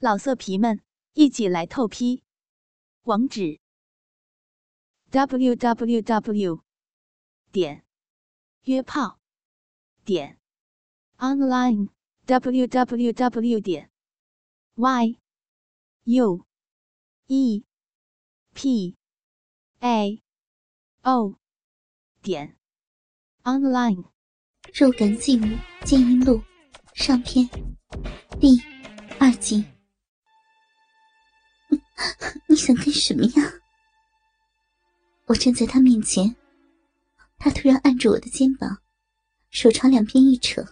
老色皮们，一起来透批！网址：w w w 点约炮点 online w w w 点 y u e p a o 点 online。肉感继母剑阴录上篇第二集。你想干什么呀？我站在他面前，他突然按住我的肩膀，手朝两边一扯，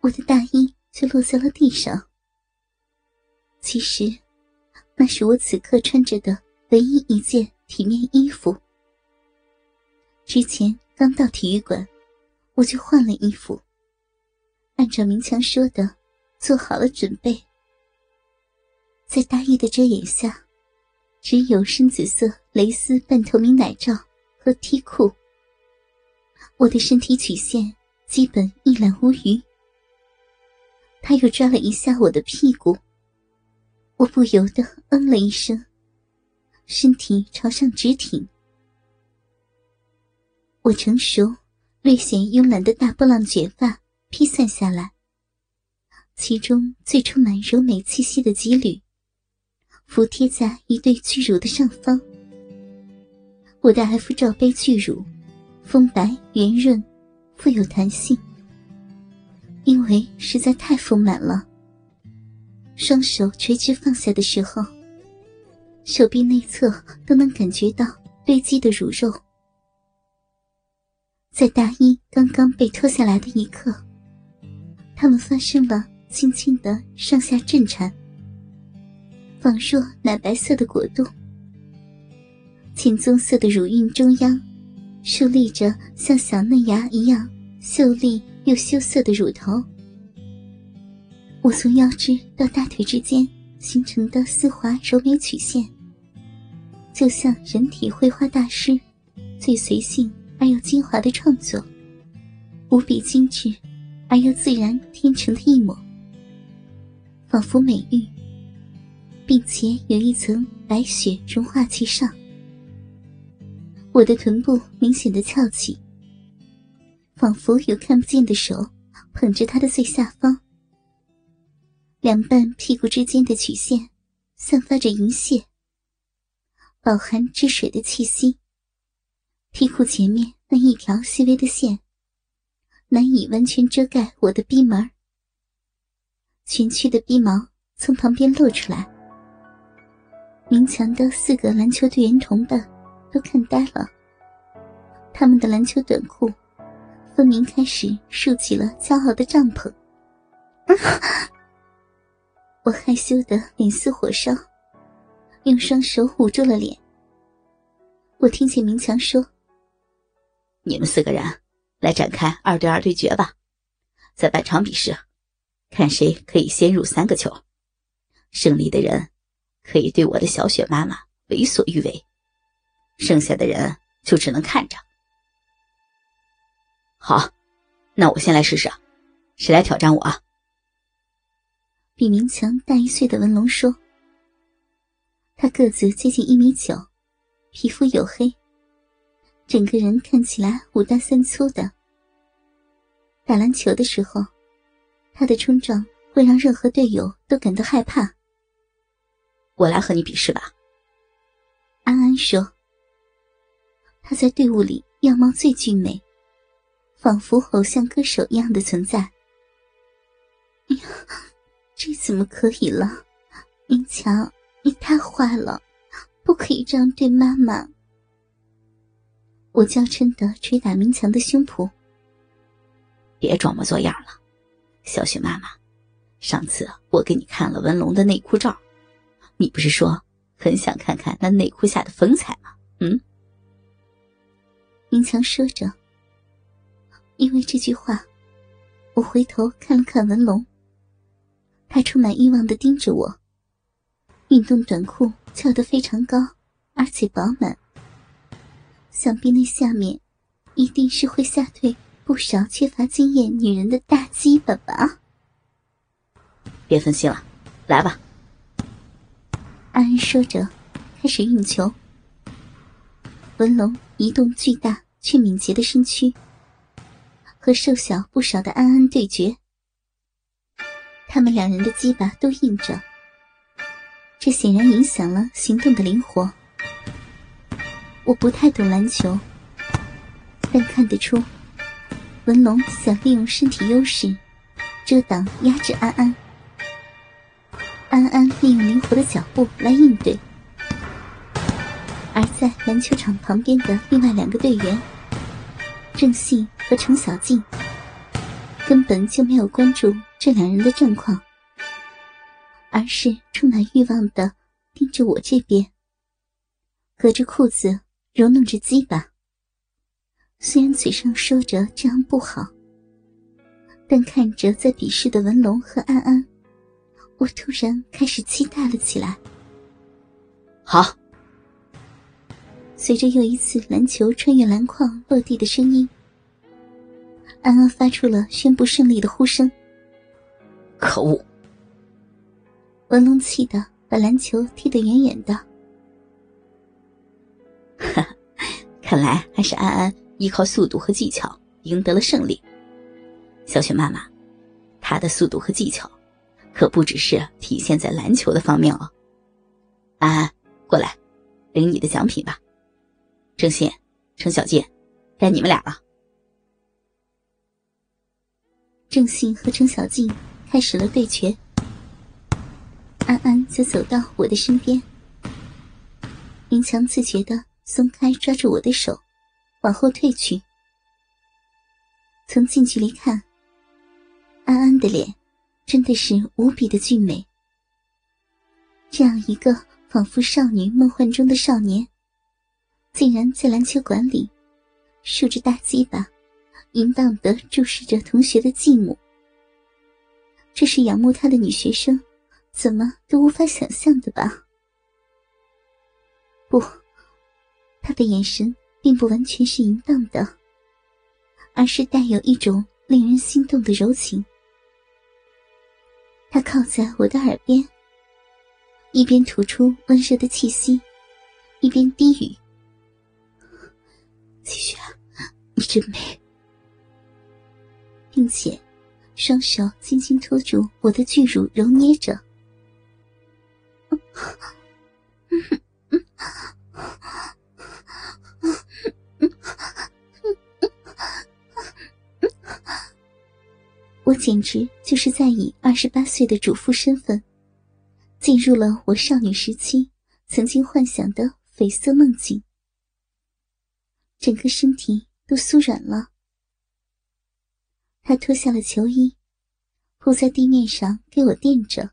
我的大衣就落在了地上。其实，那是我此刻穿着的唯一一件体面衣服。之前刚到体育馆，我就换了衣服，按照明强说的，做好了准备。在大衣的遮掩下，只有深紫色蕾丝半透明奶罩和 T 裤。我的身体曲线基本一览无余。他又抓了一下我的屁股，我不由得嗯了一声，身体朝上直挺。我成熟、略显慵懒的大波浪卷发披散下来，其中最充满柔美气息的几缕。服贴在一对巨乳的上方，我的 F 罩杯巨乳，丰白圆润，富有弹性。因为实在太丰满了，双手垂直放下的时候，手臂内侧都能感觉到堆积的乳肉。在大衣刚刚被脱下来的一刻，它们发生了轻轻的上下震颤。仿若奶白色的果冻，浅棕色的乳晕中央，竖立着像小嫩芽一样秀丽又羞涩的乳头。我从腰肢到大腿之间形成的丝滑柔美曲线，就像人体绘画大师最随性而又精华的创作，无比精致而又自然天成的一抹，仿佛美玉。并且有一层白雪融化其上，我的臀部明显的翘起，仿佛有看不见的手捧着它的最下方。两半屁股之间的曲线散发着银屑，饱含汁水的气息。屁股前面那一条细微的线，难以完全遮盖我的逼门蜷曲的逼毛从旁边露出来。明强的四个篮球队员同伴都看呆了，他们的篮球短裤分明开始竖起了骄傲的帐篷。我害羞的脸似火烧，用双手捂住了脸。我听见明强说：“你们四个人来展开二对二对决吧，在半场比试，看谁可以先入三个球，胜利的人。”可以对我的小雪妈妈为所欲为，剩下的人就只能看着。好，那我先来试试，谁来挑战我啊？比明强大一岁的文龙说：“他个子接近一米九，皮肤黝黑，整个人看起来五大三粗的。打篮球的时候，他的冲撞会让任何队友都感到害怕。”我来和你比试吧。”安安说。他在队伍里样貌最俊美，仿佛偶像歌手一样的存在。哎呀，这怎么可以了？明强，你太坏了，不可以这样对妈妈。我娇嗔的捶打明强的胸脯。别装模作样了，小雪妈妈，上次我给你看了文龙的内裤照。你不是说很想看看那内裤下的风采吗？嗯。明强说着，因为这句话，我回头看了看文龙。他充满欲望的盯着我。运动短裤翘得非常高，而且饱满，想必那下面一定是会吓退不少缺乏经验女人的大鸡巴吧。别分心了，来吧。安安说着，开始运球。文龙移动巨大却敏捷的身躯，和瘦小不少的安安对决。他们两人的鸡巴都硬着，这显然影响了行动的灵活。我不太懂篮球，但看得出，文龙想利用身体优势遮挡压制安安。安安利用灵活的脚步来应对，而在篮球场旁边的另外两个队员郑信和程小静，根本就没有关注这两人的状况，而是充满欲望的盯着我这边，隔着裤子揉弄着鸡巴。虽然嘴上说着这样不好，但看着在比试的文龙和安安。我突然开始期待了起来。好，随着又一次篮球穿越篮筐落地的声音，安安发出了宣布胜利的呼声。可恶！文龙气的把篮球踢得远远的。哈，看来还是安安依靠速度和技巧赢得了胜利。小雪妈妈，她的速度和技巧。可不只是体现在篮球的方面哦。安安，过来，领你的奖品吧。郑信、程小健，该你们俩了。郑信和程小静开始了对决，安安则走到我的身边，明强自觉的松开抓住我的手，往后退去。从近距离看，安安的脸。真的是无比的俊美。这样一个仿佛少女梦幻中的少年，竟然在篮球馆里竖着大鸡巴，淫荡的注视着同学的继母。这是仰慕他的女学生怎么都无法想象的吧？不，他的眼神并不完全是淫荡的，而是带有一种令人心动的柔情。他靠在我的耳边，一边吐出温热的气息，一边低语：“继续啊，你真美。”并且双手轻轻托住我的巨乳，揉捏着。我简直就是在以二十八岁的主妇身份，进入了我少女时期曾经幻想的绯色梦境，整个身体都酥软了。他脱下了球衣，铺在地面上给我垫着，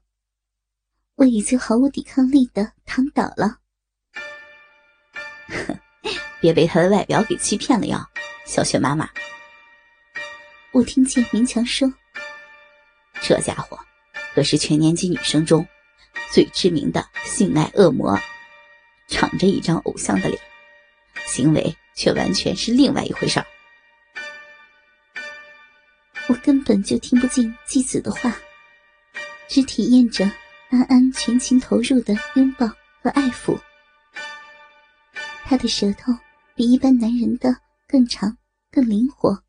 我已经毫无抵抗力的躺倒了。别被他的外表给欺骗了哟，小雪妈妈。我听见明强说。这家伙可是全年级女生中最知名的性爱恶魔，长着一张偶像的脸，行为却完全是另外一回事儿。我根本就听不进继子的话，只体验着安安全情投入的拥抱和爱抚。他的舌头比一般男人的更长、更灵活。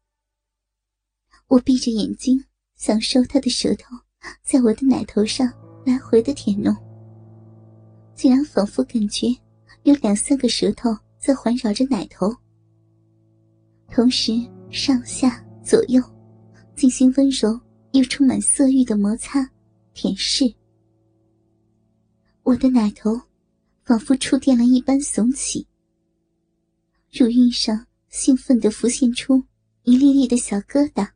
我闭着眼睛。享受他的舌头在我的奶头上来回的舔弄，竟然仿佛感觉有两三个舌头在环绕着奶头，同时上下左右进行温柔又充满色欲的摩擦舔舐。我的奶头仿佛触电了一般耸起，乳晕上兴奋地浮现出一粒粒的小疙瘩。